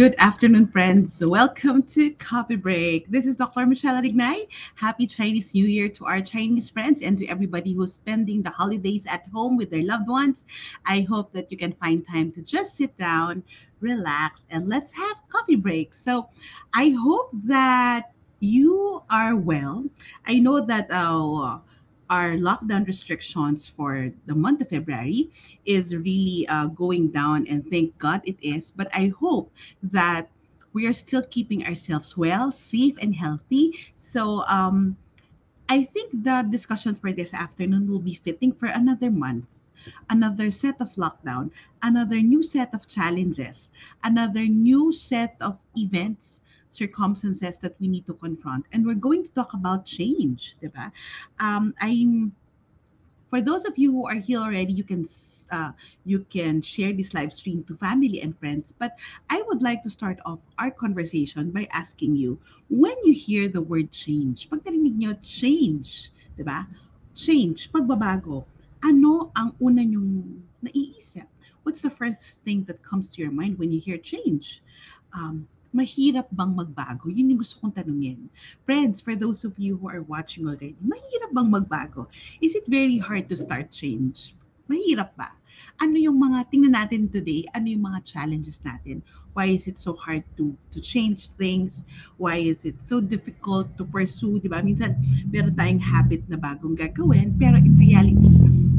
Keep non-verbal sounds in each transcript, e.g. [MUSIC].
Good afternoon, friends. Welcome to Coffee Break. This is Dr. Michelle Adignay. Happy Chinese New Year to our Chinese friends and to everybody who's spending the holidays at home with their loved ones. I hope that you can find time to just sit down, relax, and let's have coffee break. So I hope that you are well. I know that uh, our lockdown restrictions for the month of February is really uh, going down, and thank God it is. But I hope that we are still keeping ourselves well, safe, and healthy. So, um, I think the discussion for this afternoon will be fitting for another month. Another set of lockdown, another new set of challenges, another new set of events circumstances that we need to confront. And we're going to talk about change, diba? Um, I'm for those of you who are here already, you can uh, you can share this live stream to family and friends. But I would like to start off our conversation by asking you, when you hear the word change, pag narinig niyo change, di ba? Change, pagbabago, ano ang una niyong naiisip? What's the first thing that comes to your mind when you hear change? Um, mahirap bang magbago? Yun yung gusto kong tanungin. Friends, for those of you who are watching already, mahirap bang magbago? Is it very hard to start change? Mahirap ba? Ano yung mga, tingnan natin today, ano yung mga challenges natin? Why is it so hard to to change things? Why is it so difficult to pursue? Di ba? Minsan, meron tayong habit na bagong gagawin, pero in reality,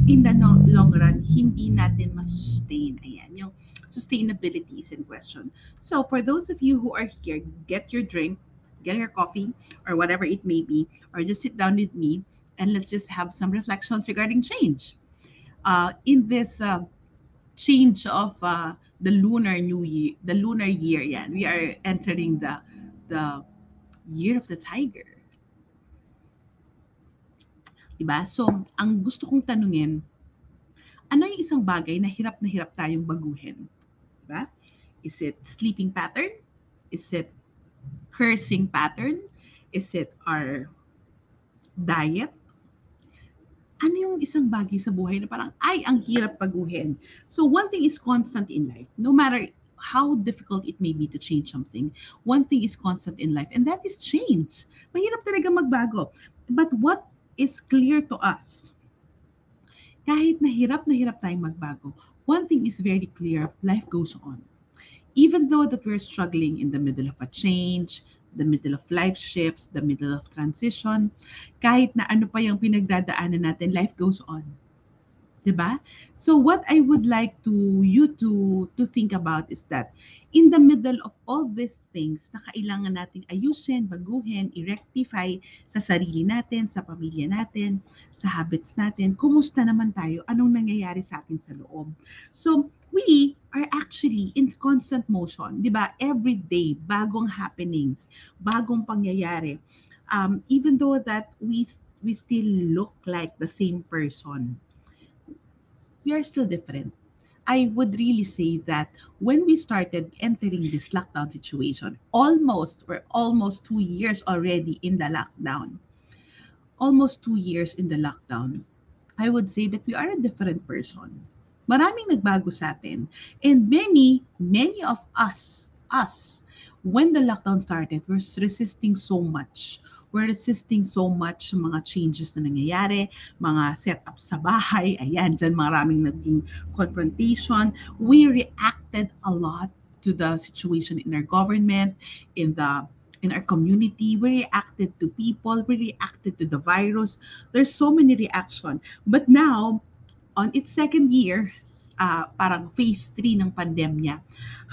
in the long run, hindi natin masustain. Ayan, yung sustainability is in question. So for those of you who are here, get your drink, get your coffee, or whatever it may be, or just sit down with me and let's just have some reflections regarding change. Uh, in this uh, change of uh, the lunar new year, the lunar year, yeah, we are entering the the year of the tiger. Diba? So, ang gusto kong tanungin, ano yung isang bagay na hirap na hirap tayong baguhin? Diba? Is it sleeping pattern? Is it cursing pattern? Is it our diet? Ano yung isang bagay sa buhay na parang, ay, ang hirap baguhin. So one thing is constant in life. No matter how difficult it may be to change something, one thing is constant in life, and that is change. Mahirap talaga magbago. But what is clear to us, kahit na hirap na hirap tayong magbago, one thing is very clear, life goes on. Even though that we're struggling in the middle of a change, the middle of life shifts, the middle of transition, kahit na ano pa yung pinagdadaanan natin, life goes on. 'Di ba? So what I would like to you to to think about is that in the middle of all these things na kailangan nating ayusin, baguhin, i-rectify sa sarili natin, sa pamilya natin, sa habits natin, kumusta naman tayo? Anong nangyayari sa atin sa loob? So we are actually in constant motion, 'di ba? Every day bagong happenings, bagong pangyayari. Um, even though that we we still look like the same person we are still different. I would really say that when we started entering this lockdown situation, almost, we're almost two years already in the lockdown. Almost two years in the lockdown. I would say that we are a different person. Maraming nagbago sa atin. And many, many of us, us, when the lockdown started, we're resisting so much we're resisting so much mga changes na nangyayari, mga setup sa bahay, ayan, dyan maraming naging confrontation. We reacted a lot to the situation in our government, in the in our community. We reacted to people. We reacted to the virus. There's so many reaction. But now, on its second year, uh, parang phase 3 ng pandemya,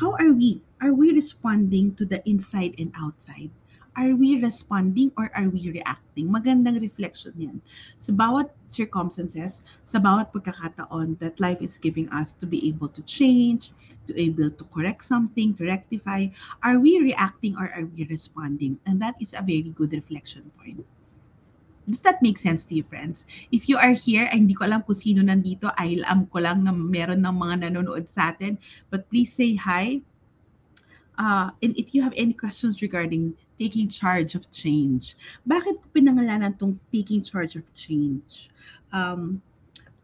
how are we? Are we responding to the inside and outside? Are we responding or are we reacting? Magandang reflection yan. Sa bawat circumstances, sa bawat pagkakataon that life is giving us to be able to change, to able to correct something, to rectify, are we reacting or are we responding? And that is a very good reflection point. Does that make sense to you, friends? If you are here, ay hindi ko alam kung sino nandito, ay alam ko lang na meron ng mga nanonood sa atin. But please say hi. Uh, and if you have any questions regarding taking charge of change. Bakit ko pinangalanan tong taking charge of change? Um,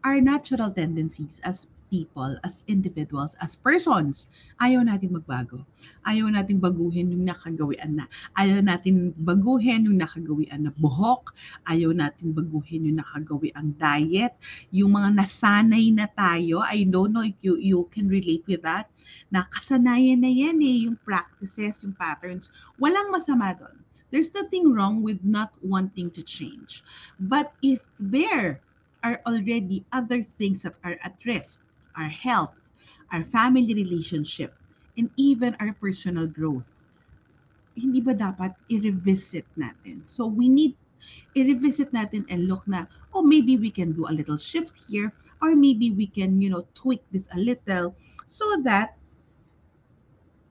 our natural tendencies as people, as individuals, as persons, ayaw natin magbago. Ayaw natin baguhin yung nakagawian na. Ayaw natin baguhin yung nakagawian na buhok. Ayaw natin baguhin yung nakagawiang diet. Yung mga nasanay na tayo, I don't know if you, you can relate with that. Nakasanayan na yan eh, yung practices, yung patterns. Walang masama doon. There's nothing wrong with not wanting to change. But if there are already other things that are at risk, our health, our family relationship, and even our personal growth. Hindi ba dapat i-revisit natin? So we need i-revisit natin and look na, oh, maybe we can do a little shift here, or maybe we can, you know, tweak this a little so that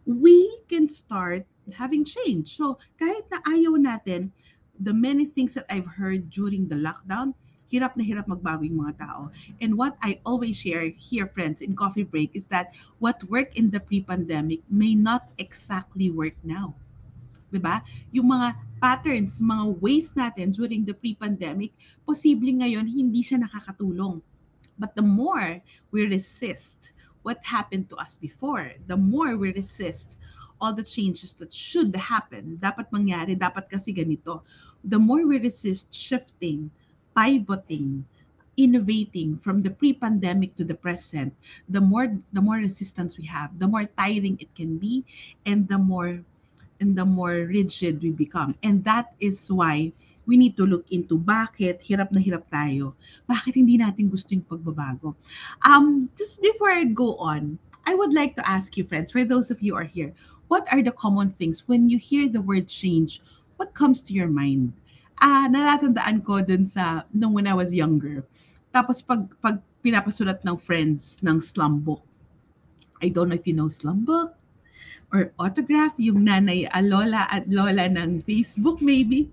we can start having change. So kahit na ayaw natin, the many things that I've heard during the lockdown, hirap na hirap magbago yung mga tao. And what I always share here, friends, in Coffee Break is that what worked in the pre-pandemic may not exactly work now. 'Di ba? Yung mga patterns, mga ways natin during the pre-pandemic, posible ngayon hindi siya nakakatulong. But the more we resist what happened to us before, the more we resist all the changes that should happen, dapat mangyari, dapat kasi ganito. The more we resist shifting, pivoting, innovating from the pre-pandemic to the present, the more the more resistance we have, the more tiring it can be, and the more and the more rigid we become. And that is why we need to look into bakit hirap na hirap tayo. Bakit hindi natin gusto yung pagbabago? Um, just before I go on, I would like to ask you, friends, for those of you are here, what are the common things when you hear the word change? What comes to your mind? Ah, natatandaan ko dun sa, nung when I was younger. Tapos pag, pag pinapasulat ng friends ng slum book, I don't know if you know slum book, or autograph, yung nanay, a lola at lola ng Facebook maybe.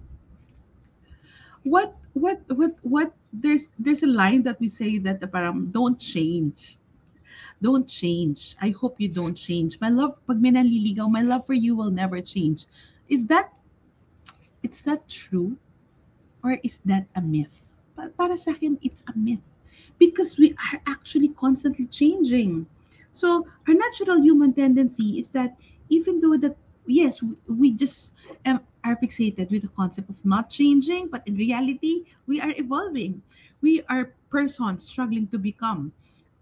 What, what, what, what, there's, there's a line that we say that parang, don't change. Don't change. I hope you don't change. My love, pag may nanliligaw, my love for you will never change. Is that, is that true? Or is that a myth? Para sa akin, it's a myth. Because we are actually constantly changing. So our natural human tendency is that even though that yes, we, just um, are fixated with the concept of not changing, but in reality, we are evolving. We are persons struggling to become.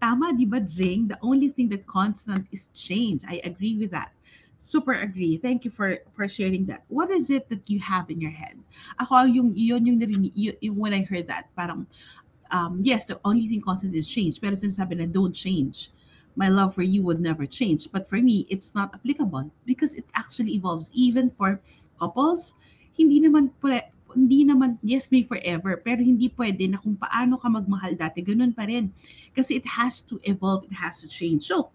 Tama, di ba, Jing? The only thing that constant is change. I agree with that. Super agree. Thank you for for sharing that. What is it that you have in your head? Ako yung yun yung narinig, yung, when I heard that, parang um, yes, the only thing constant is change. Pero sinasabi na don't change. My love for you would never change. But for me, it's not applicable because it actually evolves even for couples. Hindi naman pre, hindi naman, yes, may forever, pero hindi pwede na kung paano ka magmahal dati, ganun pa rin. Kasi it has to evolve, it has to change. So,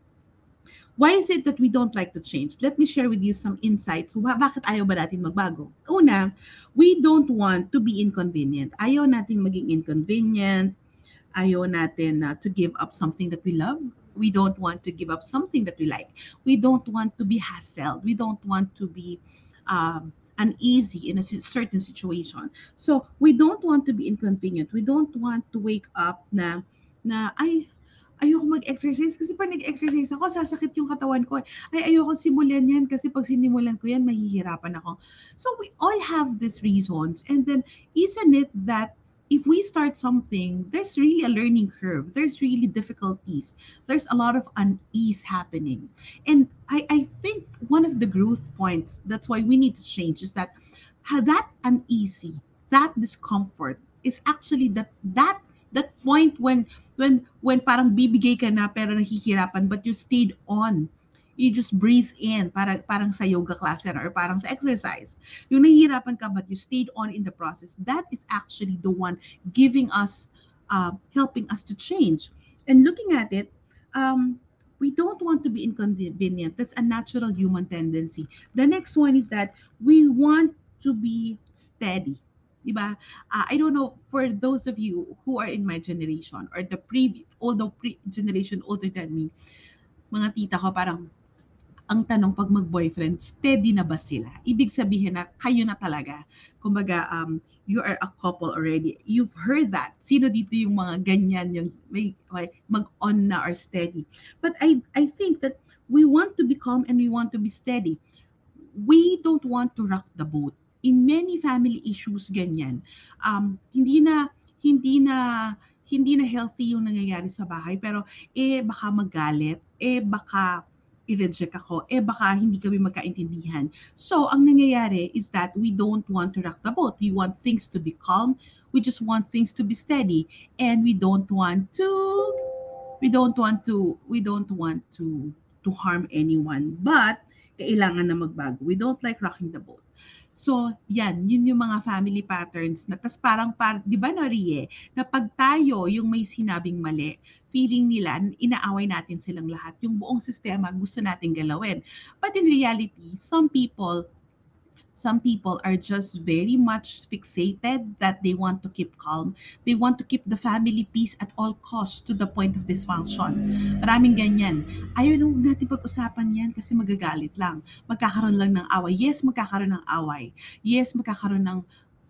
Why is it that we don't like to change? Let me share with you some insights. Bakit ayaw ba natin magbago? Una, we don't want to be inconvenient. Ayaw natin maging inconvenient. Ayaw natin uh, to give up something that we love. We don't want to give up something that we like. We don't want to be hassled. We don't want to be um, uneasy in a certain situation. So we don't want to be inconvenient. We don't want to wake up na na ay ayoko mag-exercise kasi pag nag-exercise ako, sasakit yung katawan ko. Ay, ayoko simulan yan kasi pag sinimulan ko yan, mahihirapan ako. So we all have these reasons. And then, isn't it that if we start something, there's really a learning curve. There's really difficulties. There's a lot of unease happening. And I, I think one of the growth points, that's why we need to change, is that that uneasy, that discomfort is actually that that that point when when when parang bibigay ka na pero nahihirapan but you stayed on. You just breathe in para parang sa yoga class or parang sa exercise. Yung nahihirapan ka but you stayed on in the process that is actually the one giving us uh, helping us to change. And looking at it um, we don't want to be inconvenient. That's a natural human tendency. The next one is that we want to be steady Diba? Uh, I don't know, for those of you who are in my generation or the previous, although pre generation older than me, mga tita ko parang, ang tanong pag mag-boyfriend, steady na ba sila? Ibig sabihin na kayo na talaga. Kumbaga, um, you are a couple already. You've heard that. Sino dito yung mga ganyan, yung may, may mag-on na or steady? But I, I think that we want to be calm and we want to be steady. We don't want to rock the boat. In many family issues, ganyan. Um, hindi na, hindi na, hindi na healthy yung nangyayari sa bahay, pero eh baka magalit, eh baka i-reject ako, eh baka hindi kami magkaintindihan. So, ang nangyayari is that we don't want to rock the boat. We want things to be calm. We just want things to be steady. And we don't want to, we don't want to, we don't want to, to harm anyone. But, kailangan na magbago. We don't like rocking the boat. So, yan, yun yung mga family patterns na tas parang, par, di ba Narie, na pag tayo yung may sinabing mali, feeling nila, inaaway natin silang lahat. Yung buong sistema gusto natin galawin. But in reality, some people some people are just very much fixated that they want to keep calm. They want to keep the family peace at all costs to the point of dysfunction. Maraming ganyan. Ayaw nung natin pag-usapan yan kasi magagalit lang. Magkakaroon lang ng away. Yes, magkakaroon ng away. Yes, magkakaroon ng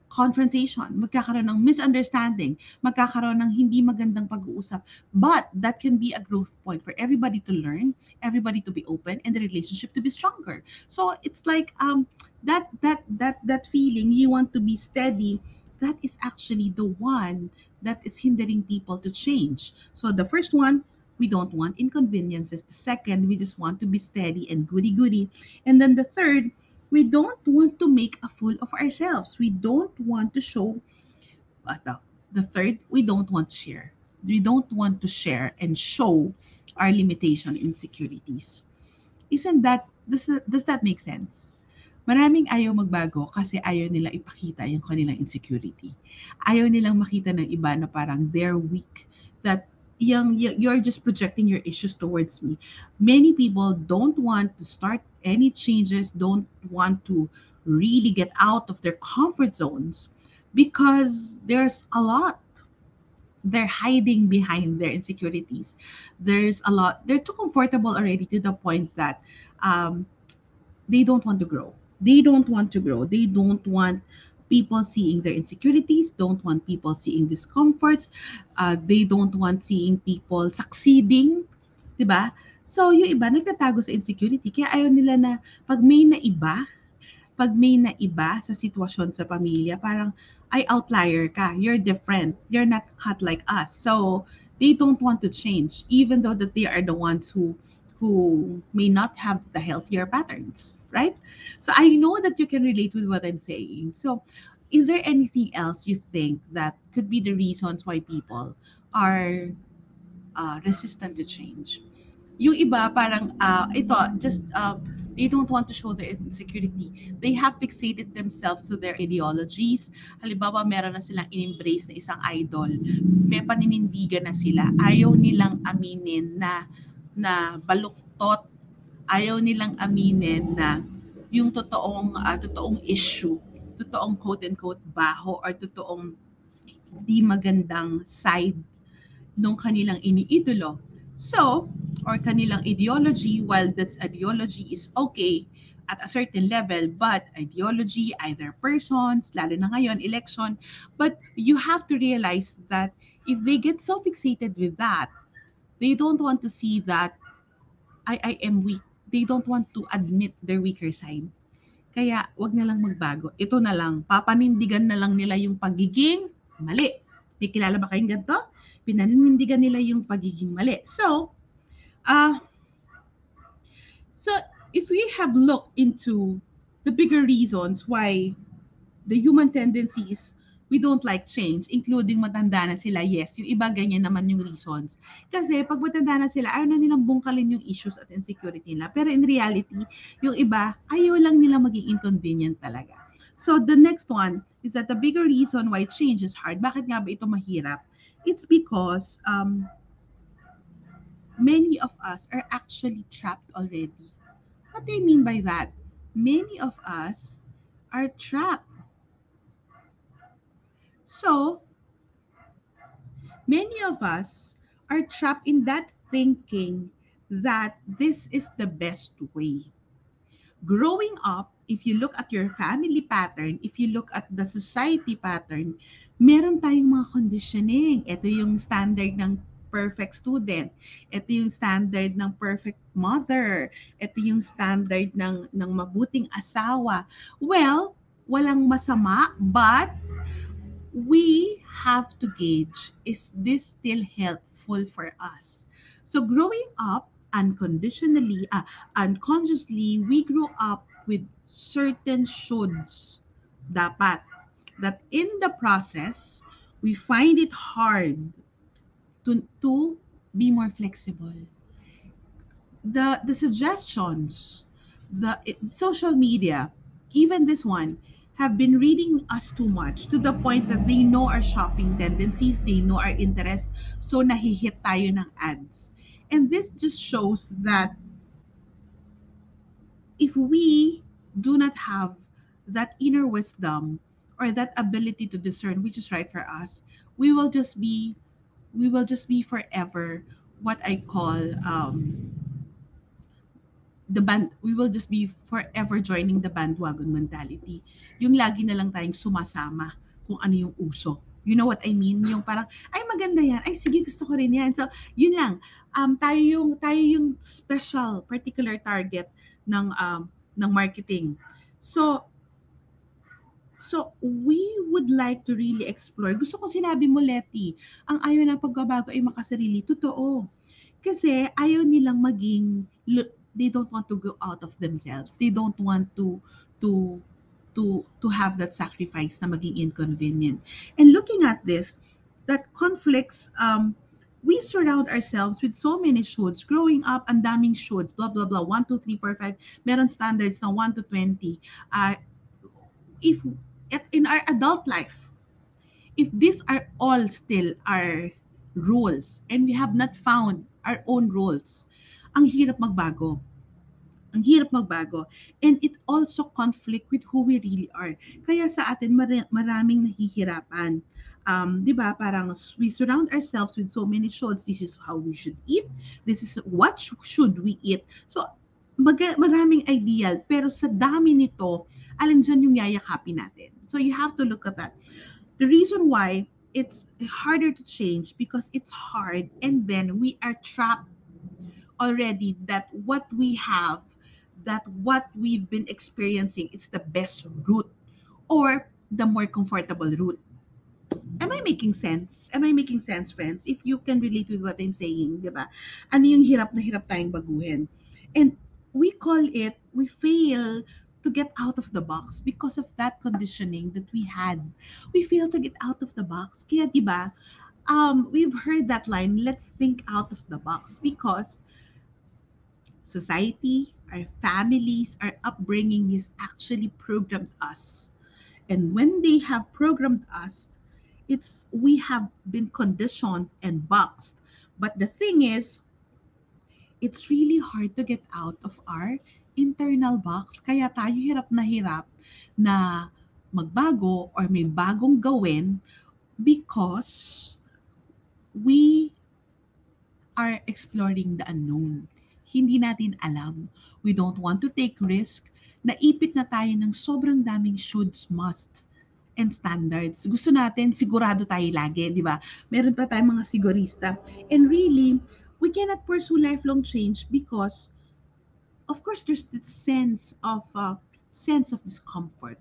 confrontation, magkakaroon ng misunderstanding, magkakaroon ng hindi magandang pag-uusap. But that can be a growth point for everybody to learn, everybody to be open, and the relationship to be stronger. So it's like um, that that that that feeling you want to be steady. That is actually the one that is hindering people to change. So the first one, we don't want inconveniences. The second, we just want to be steady and goody goody. And then the third, we don't want to make a fool of ourselves. We don't want to show uh, the, third, we don't want to share. We don't want to share and show our limitation insecurities. Isn't that does, does that make sense? Maraming ayaw magbago kasi ayaw nila ipakita yung kanilang insecurity. Ayaw nilang makita ng iba na parang they're weak, that yung, you're just projecting your issues towards me. Many people don't want to start any changes, don't want to really get out of their comfort zones because there's a lot they're hiding behind their insecurities. There's a lot, they're too comfortable already to the point that um, they don't want to grow. They don't want to grow. They don't want people seeing their insecurities, don't want people seeing discomforts, uh, they don't want seeing people succeeding, 'di ba? So, yung iba nagtatago sa insecurity kaya ayaw nila na pag may naiba, pag may naiba sa sitwasyon sa pamilya, parang ay outlier ka, you're different, you're not cut like us. So, they don't want to change even though that they are the ones who who may not have the healthier patterns, right? So I know that you can relate with what I'm saying. So is there anything else you think that could be the reasons why people are uh, resistant to change? Yung iba parang uh, ito just uh, they don't want to show their insecurity. They have fixated themselves to their ideologies. Halimbawa, meron na silang in-embrace na isang idol. May paninindigan na sila. Ayaw nilang aminin na na baluktot. Ayaw nilang aminin na yung totoong uh, totoong issue, totoong quote and quote baho or totoong di magandang side nung kanilang iniidolo. So, or kanilang ideology, while this ideology is okay at a certain level, but ideology, either persons, lalo na ngayon, election, but you have to realize that if they get so fixated with that, they don't want to see that I, I am weak. They don't want to admit their weaker side. Kaya wag na lang magbago. Ito na lang, papanindigan na lang nila yung pagiging mali. May kilala ba kayong ganito? Pinanindigan nila yung pagiging mali. So, uh, so if we have looked into the bigger reasons why the human tendency is we don't like change, including matanda na sila. Yes, yung iba ganyan naman yung reasons. Kasi pag matanda na sila, ayaw na nilang bungkalin yung issues at insecurity nila. Pero in reality, yung iba, ayaw lang nila maging inconvenient talaga. So the next one is that the bigger reason why change is hard. Bakit nga ba ito mahirap? It's because um, many of us are actually trapped already. What do I mean by that? Many of us are trapped so, many of us are trapped in that thinking that this is the best way. Growing up, if you look at your family pattern, if you look at the society pattern, meron tayong mga conditioning. Ito yung standard ng perfect student. Ito yung standard ng perfect mother. Ito yung standard ng, ng mabuting asawa. Well, walang masama, but we have to gauge, is this still helpful for us? So growing up, unconditionally, uh, unconsciously, we grow up with certain shoulds. Dapat. That in the process, we find it hard to, to be more flexible. The, the suggestions, the social media, even this one, have been reading us too much to the point that they know our shopping tendencies, they know our interests, so nahihit tayo ng ads. And this just shows that if we do not have that inner wisdom or that ability to discern which is right for us, we will just be we will just be forever what I call um, the band we will just be forever joining the bandwagon mentality. Yung lagi na lang tayong sumasama kung ano yung uso. You know what I mean? Yung parang, ay maganda yan. Ay sige, gusto ko rin yan. So, yun lang. Um, tayo yung, tayo yung special, particular target ng, um, ng marketing. So, So, we would like to really explore. Gusto ko sinabi mo, Letty, ang ayaw ng pagbabago ay makasarili. Totoo. Kasi ayaw nilang maging, they don't want to go out of themselves. They don't want to, to, to, to have that sacrifice na maging inconvenient. And looking at this, that conflicts, um, we surround ourselves with so many shoulds. Growing up, ang daming shoulds, blah, blah, blah, 1, 2, 3, 4, 5. Meron standards na 1 to 20. Uh, if in our adult life, if these are all still our rules and we have not found our own rules, ang hirap magbago. Ang hirap magbago. And it also conflict with who we really are. Kaya sa atin, maraming nahihirapan. Um, di ba, parang we surround ourselves with so many shoulds. This is how we should eat. This is what should we eat. So, mag- maraming ideal. Pero sa dami nito, alin dyan yung yayakapin natin. So you have to look at that. The reason why it's harder to change because it's hard and then we are trapped already that what we have that what we've been experiencing it's the best route or the more comfortable route am I making sense? Am I making sense, friends? If you can relate with what I'm saying, di ba? Ano yung hirap na hirap tayong baguhin? And we call it, we fail to get out of the box because of that conditioning that we had. We fail to get out of the box. Kaya, di ba, um, we've heard that line, let's think out of the box because society, our families, our upbringing has actually programmed us. And when they have programmed us, it's we have been conditioned and boxed. But the thing is, it's really hard to get out of our internal box. Kaya tayo hirap na hirap na magbago or may bagong gawin because we are exploring the unknown. Hindi natin alam. We don't want to take risk. Naipit na tayo ng sobrang daming shoulds, must, and standards. Gusto natin, sigurado tayo lagi, di ba? Meron pa tayong mga sigurista. And really, we cannot pursue lifelong change because of course there's this sense of uh, sense of discomfort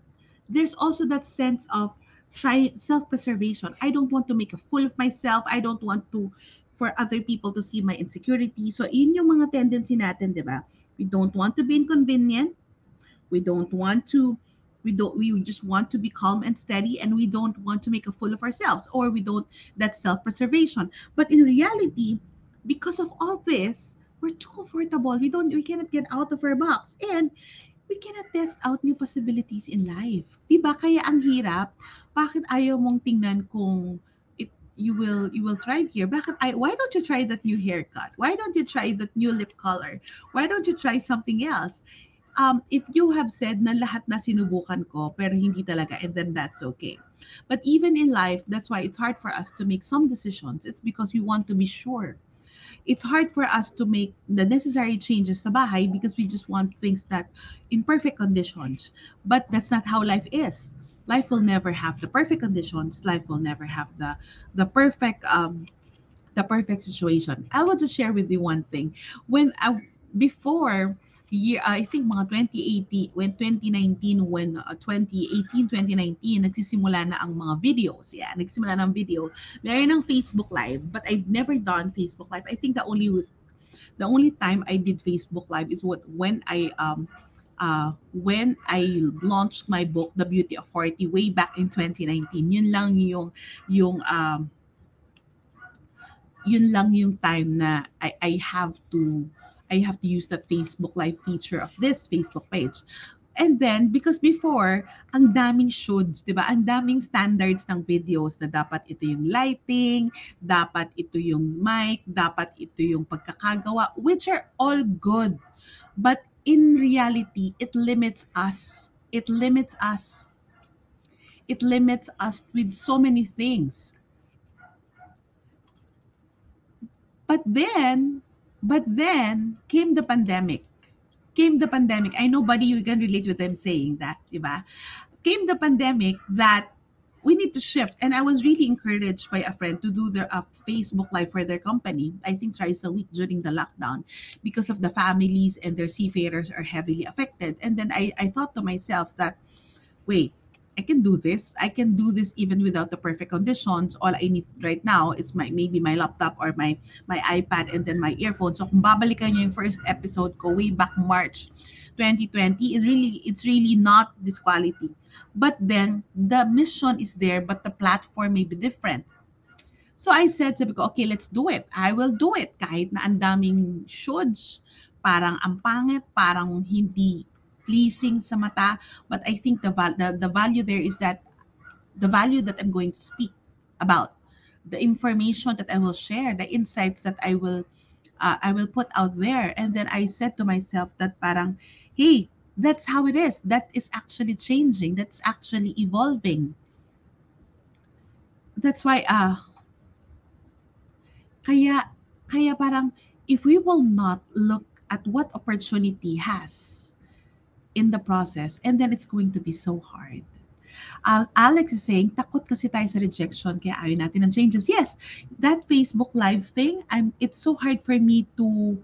there's also that sense of try self-preservation i don't want to make a fool of myself i don't want to for other people to see my insecurity so in yung mga tendency natin di ba we don't want to be inconvenient we don't want to we don't we just want to be calm and steady and we don't want to make a fool of ourselves or we don't that's self-preservation but in reality because of all this we're too comfortable. We don't, we cannot get out of our box. And we cannot test out new possibilities in life. Diba? Kaya ang hirap. Bakit ayaw mong tingnan kung you will you will thrive here? Bakit ay, why don't you try that new haircut? Why don't you try that new lip color? Why don't you try something else? Um, if you have said na lahat na sinubukan ko pero hindi talaga and then that's okay. But even in life, that's why it's hard for us to make some decisions. It's because we want to be sure it's hard for us to make the necessary changes sa bahay because we just want things that in perfect conditions. But that's not how life is. Life will never have the perfect conditions. Life will never have the the perfect um the perfect situation. I will just share with you one thing. When I, before year, I think mga 2018, when 2019, when uh, 2018, 2019, nagsisimula na ang mga videos. Yeah, nagsimula na ang video. Meron ng Facebook Live, but I've never done Facebook Live. I think the only the only time I did Facebook Live is what when I um uh, when I launched my book, The Beauty of 40, way back in 2019. Yun lang yung, yung, um, yun lang yung time na I, I have to I have to use that Facebook Live feature of this Facebook page. And then, because before, ang daming shoulds, di ba? Ang daming standards ng videos na dapat ito yung lighting, dapat ito yung mic, dapat ito yung pagkakagawa, which are all good. But in reality, it limits us. It limits us. It limits us with so many things. But then, but then came the pandemic. Came the pandemic. I know, buddy, you can relate with them saying that, diba? Came the pandemic that we need to shift. And I was really encouraged by a friend to do their uh, Facebook Live for their company. I think twice a week during the lockdown because of the families and their seafarers are heavily affected. And then I, I thought to myself that, wait, I can do this. I can do this even without the perfect conditions. All I need right now is my maybe my laptop or my my iPad and then my earphones. So kung babalikan niyo yung first episode ko way back March 2020 is really it's really not this quality. But then the mission is there but the platform may be different. So I said, sabi ko, okay, let's do it. I will do it. Kahit na ang daming shoulds, parang ang pangit, parang hindi pleasing sa mata. But I think the, the, the value there is that the value that I'm going to speak about, the information that I will share, the insights that I will uh, I will put out there. And then I said to myself that parang, hey, that's how it is. That is actually changing. That's actually evolving. That's why uh kaya kaya parang if we will not look at what opportunity has in the process and then it's going to be so hard. Uh, Alex is saying, takot kasi tayo sa rejection kaya ayaw natin ng changes. Yes, that Facebook Live thing, I'm, it's so hard for me to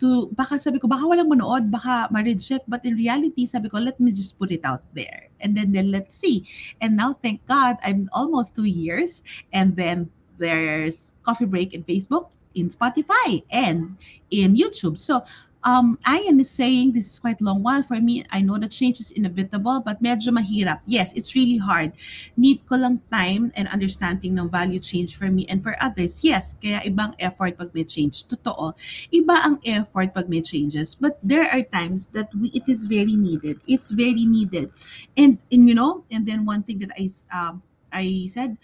to baka sabi ko baka walang manood baka ma-reject but in reality sabi ko let me just put it out there and then then let's see and now thank god i'm almost two years and then there's coffee break in facebook in spotify and in youtube so um, Ian is saying this is quite long while for me. I know the change is inevitable, but medyo mahirap. Yes, it's really hard. Need ko lang time and understanding ng value change for me and for others. Yes, kaya ibang effort pag may change. Totoo. Iba ang effort pag may changes. But there are times that we, it is very needed. It's very needed. And, and you know, and then one thing that I, um, I said,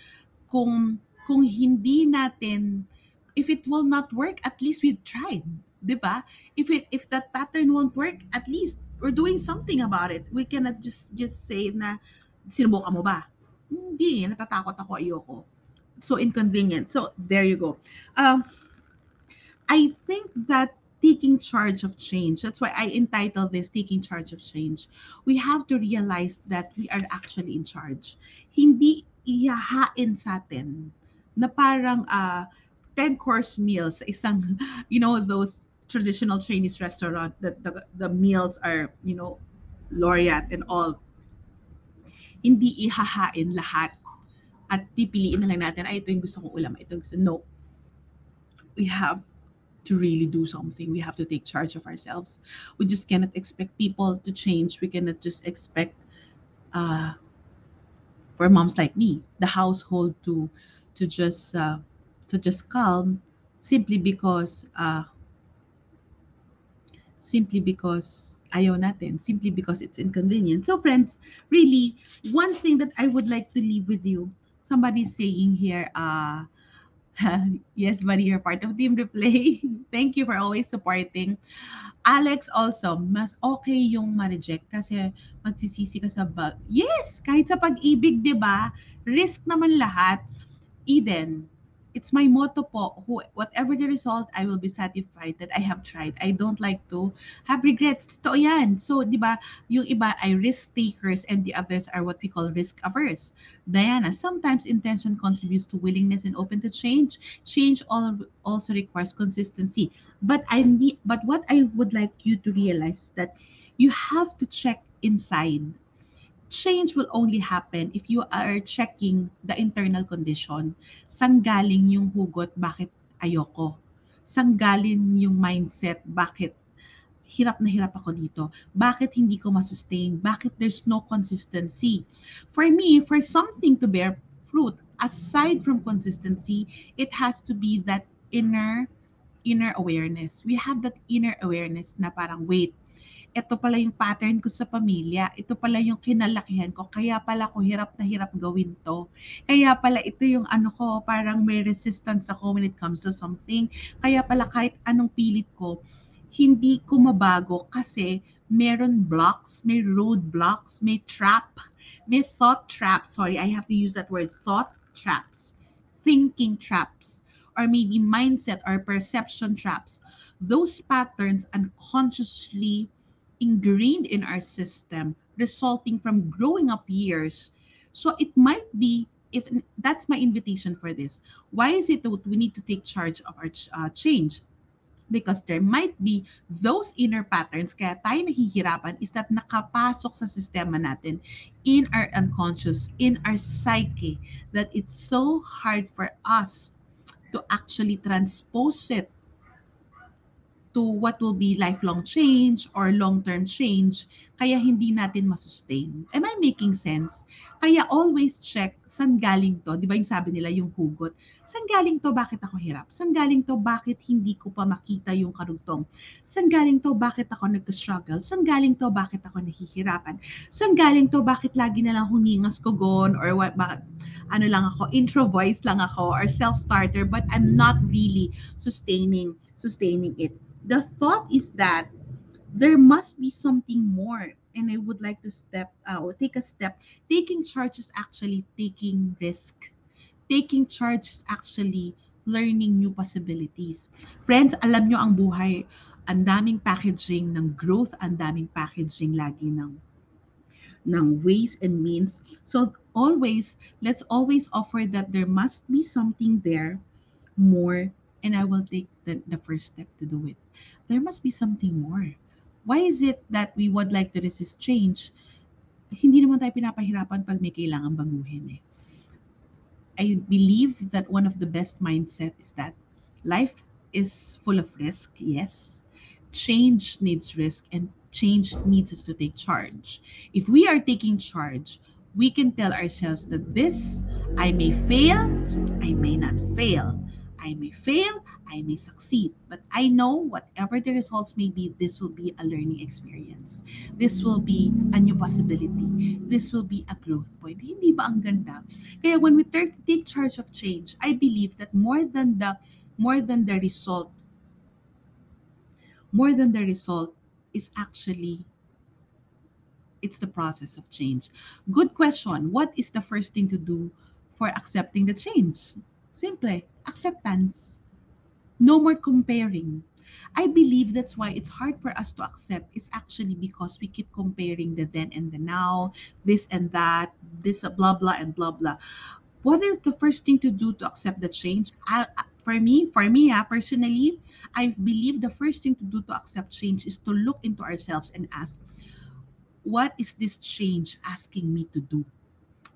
kung, kung hindi natin, if it will not work, at least we've tried 'di ba? If it if that pattern won't work, at least we're doing something about it. We cannot just just say na sinubukan mo ba? Hindi, natatakot ako, ayoko. So inconvenient. So there you go. Um, I think that taking charge of change. That's why I entitled this Taking Charge of Change. We have to realize that we are actually in charge. Hindi ihahain sa atin na parang uh, 10 course meals isang [LAUGHS] you know those traditional Chinese restaurant that the, the meals are, you know, laureate and all, hindi ihahain lahat at pipiliin na lang natin, ay, ito yung gusto kong ulam, ito yung gusto. No. We have to really do something. We have to take charge of ourselves. We just cannot expect people to change. We cannot just expect, uh, for moms like me, the household to to just uh, to just calm simply because uh, simply because ayaw natin, simply because it's inconvenient. So friends, really, one thing that I would like to leave with you, somebody saying here, uh, [LAUGHS] yes, buddy, you're part of Team Replay. [LAUGHS] Thank you for always supporting. Alex also, mas okay yung ma-reject kasi magsisisi ka sa bug. Yes, kahit sa pag-ibig, di ba? Risk naman lahat. Eden, it's my motto po, who, whatever the result, I will be satisfied that I have tried. I don't like to have regrets. Totoo yan. So, di ba, yung iba ay risk takers and the others are what we call risk averse. Diana, sometimes intention contributes to willingness and open to change. Change all, also requires consistency. But I need, but what I would like you to realize that you have to check inside change will only happen if you are checking the internal condition. Sang galing yung hugot, bakit ayoko? Sang galing yung mindset, bakit hirap na hirap ako dito? Bakit hindi ko masustain? Bakit there's no consistency? For me, for something to bear fruit, aside from consistency, it has to be that inner inner awareness. We have that inner awareness na parang, wait, ito pala yung pattern ko sa pamilya, ito pala yung kinalakihan ko, kaya pala ko hirap na hirap gawin to. Kaya pala ito yung ano ko, parang may resistance ako when it comes to something. Kaya pala kahit anong pilit ko, hindi ko mabago kasi meron blocks, may road blocks, may trap, may thought trap. Sorry, I have to use that word, thought traps, thinking traps, or maybe mindset or perception traps. Those patterns unconsciously ingrained in our system resulting from growing up years. So it might be if that's my invitation for this. Why is it that we need to take charge of our uh, change? Because there might be those inner patterns kaya tayo nahihirapan is that nakapasok sa sistema natin in our unconscious, in our psyche, that it's so hard for us to actually transpose it to what will be lifelong change or long-term change, kaya hindi natin masustain. Am I making sense? Kaya always check, saan galing to? Di ba yung sabi nila, yung hugot? Saan galing to? Bakit ako hirap? Saan galing to? Bakit hindi ko pa makita yung karugtong? Saan galing to? Bakit ako nag-struggle? Saan galing to? Bakit ako nahihirapan? Saan galing to? Bakit lagi na lang huningas ko gon? Or what, bakit, ano lang ako, intro voice lang ako or self-starter but I'm not really sustaining sustaining it the thought is that there must be something more and i would like to step uh, or take a step. Taking charge is actually taking risk. Taking charge is actually learning new possibilities. Friends alam nyo ang buhay. Ang daming packaging ng growth ang daming packaging lagi ng ng ways and means. So always let's always offer that there must be something there more and i will take the, the first step to do it there must be something more. Why is it that we would like to resist change? Hindi naman tayo pinapahirapan pag may kailangan baguhin eh. I believe that one of the best mindset is that life is full of risk, yes. Change needs risk and change needs us to take charge. If we are taking charge, we can tell ourselves that this, I may fail, I may not fail. I may fail, I may succeed, but I know whatever the results may be, this will be a learning experience. This will be a new possibility. This will be a growth point. Hindi ba ang ganda? Kaya when we take charge of change, I believe that more than the more than the result, more than the result is actually it's the process of change. Good question. What is the first thing to do for accepting the change? Simple acceptance. No more comparing. I believe that's why it's hard for us to accept. It's actually because we keep comparing the then and the now, this and that, this uh, blah blah and blah blah. What is the first thing to do to accept the change? I, uh, for me, for me, yeah, personally, I believe the first thing to do to accept change is to look into ourselves and ask, what is this change asking me to do?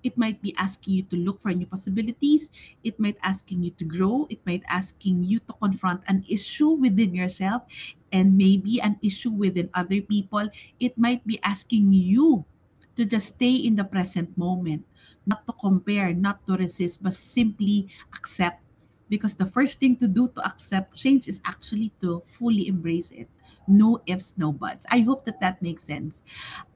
It might be asking you to look for new possibilities. It might asking you to grow. It might asking you to confront an issue within yourself and maybe an issue within other people. It might be asking you to just stay in the present moment, not to compare, not to resist, but simply accept. Because the first thing to do to accept change is actually to fully embrace it no ifs, no buts. I hope that that makes sense.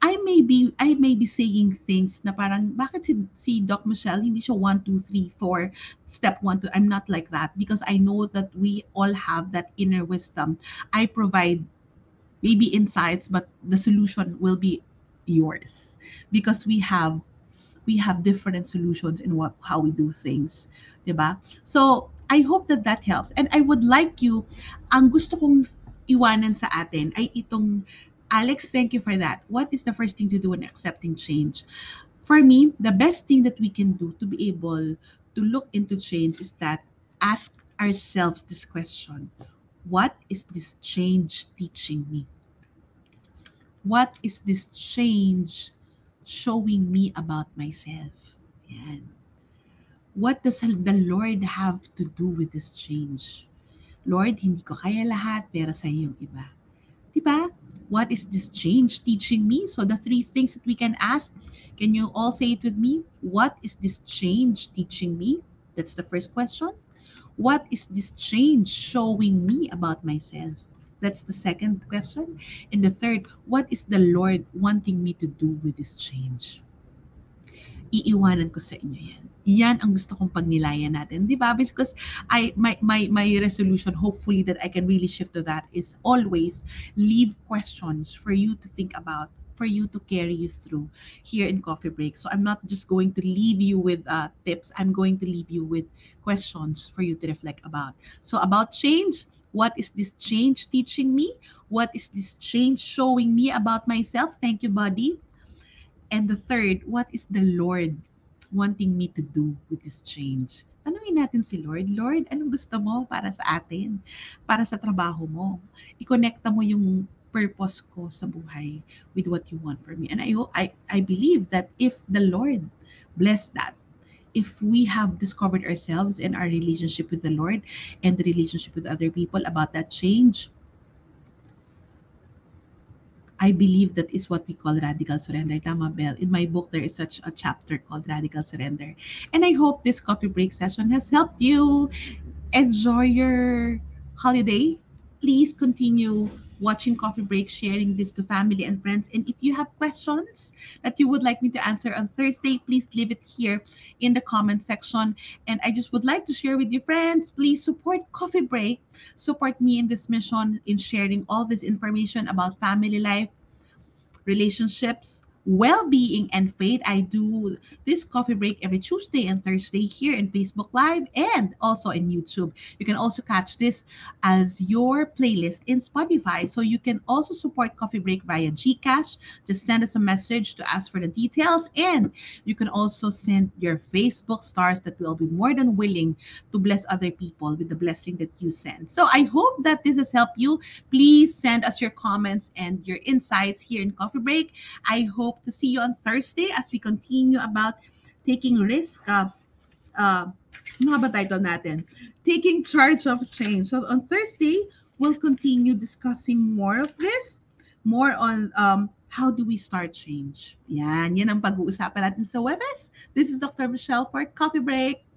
I may be, I may be saying things na parang, bakit si, si Doc Michelle, hindi siya 1, 2, 3, 4, step 1, 2. I'm not like that because I know that we all have that inner wisdom. I provide maybe insights, but the solution will be yours because we have we have different solutions in what how we do things, diba? So I hope that that helps. And I would like you, ang gusto kong iwanan sa atin ay itong, Alex, thank you for that. What is the first thing to do when accepting change? For me, the best thing that we can do to be able to look into change is that ask ourselves this question What is this change teaching me? What is this change showing me about myself? Yan. What does the Lord have to do with this change? Lord, hindi ko kaya lahat, pero sa yung iba. Diba? What is this change teaching me? So the three things that we can ask, can you all say it with me? What is this change teaching me? That's the first question. What is this change showing me about myself? That's the second question. And the third, what is the Lord wanting me to do with this change? Iiwanan ko sa inyo yan. Yan ang gusto kong pagnilayan natin. Di ba? Because I, my, my, my resolution, hopefully that I can really shift to that, is always leave questions for you to think about for you to carry you through here in Coffee Break. So I'm not just going to leave you with uh, tips. I'm going to leave you with questions for you to reflect about. So about change, what is this change teaching me? What is this change showing me about myself? Thank you, buddy. And the third, what is the Lord wanting me to do with this change? Tanungin natin si Lord, Lord, anong gusto mo para sa atin? Para sa trabaho mo? I-connecta mo yung purpose ko sa buhay with what you want for me. And I, I, I believe that if the Lord bless that, if we have discovered ourselves and our relationship with the Lord and the relationship with other people about that change, I believe that is what we call radical surrender. Tama, Bell. In my book, there is such a chapter called Radical Surrender. And I hope this coffee break session has helped you enjoy your holiday. Please continue watching Coffee Break, sharing this to family and friends. And if you have questions that you would like me to answer on Thursday, please leave it here in the comment section. And I just would like to share with your friends, please support Coffee Break. Support me in this mission in sharing all this information about family life, relationships, well-being and faith. I do this coffee break every Tuesday and Thursday here in Facebook Live and also in YouTube. You can also catch this as your playlist in Spotify. So you can also support Coffee Break via GCash. Just send us a message to ask for the details and you can also send your Facebook stars that will be more than willing to bless other people with the blessing that you send. So I hope that this has helped you. Please send us your comments and your insights here in Coffee Break. I hope hope to see you on Thursday as we continue about taking risk. Uh, uh, ano ba title natin? Taking charge of change. So on Thursday, we'll continue discussing more of this, more on um, how do we start change. Yan, yan ang pag-uusapan natin sa Webes. This is Dr. Michelle for Coffee Break.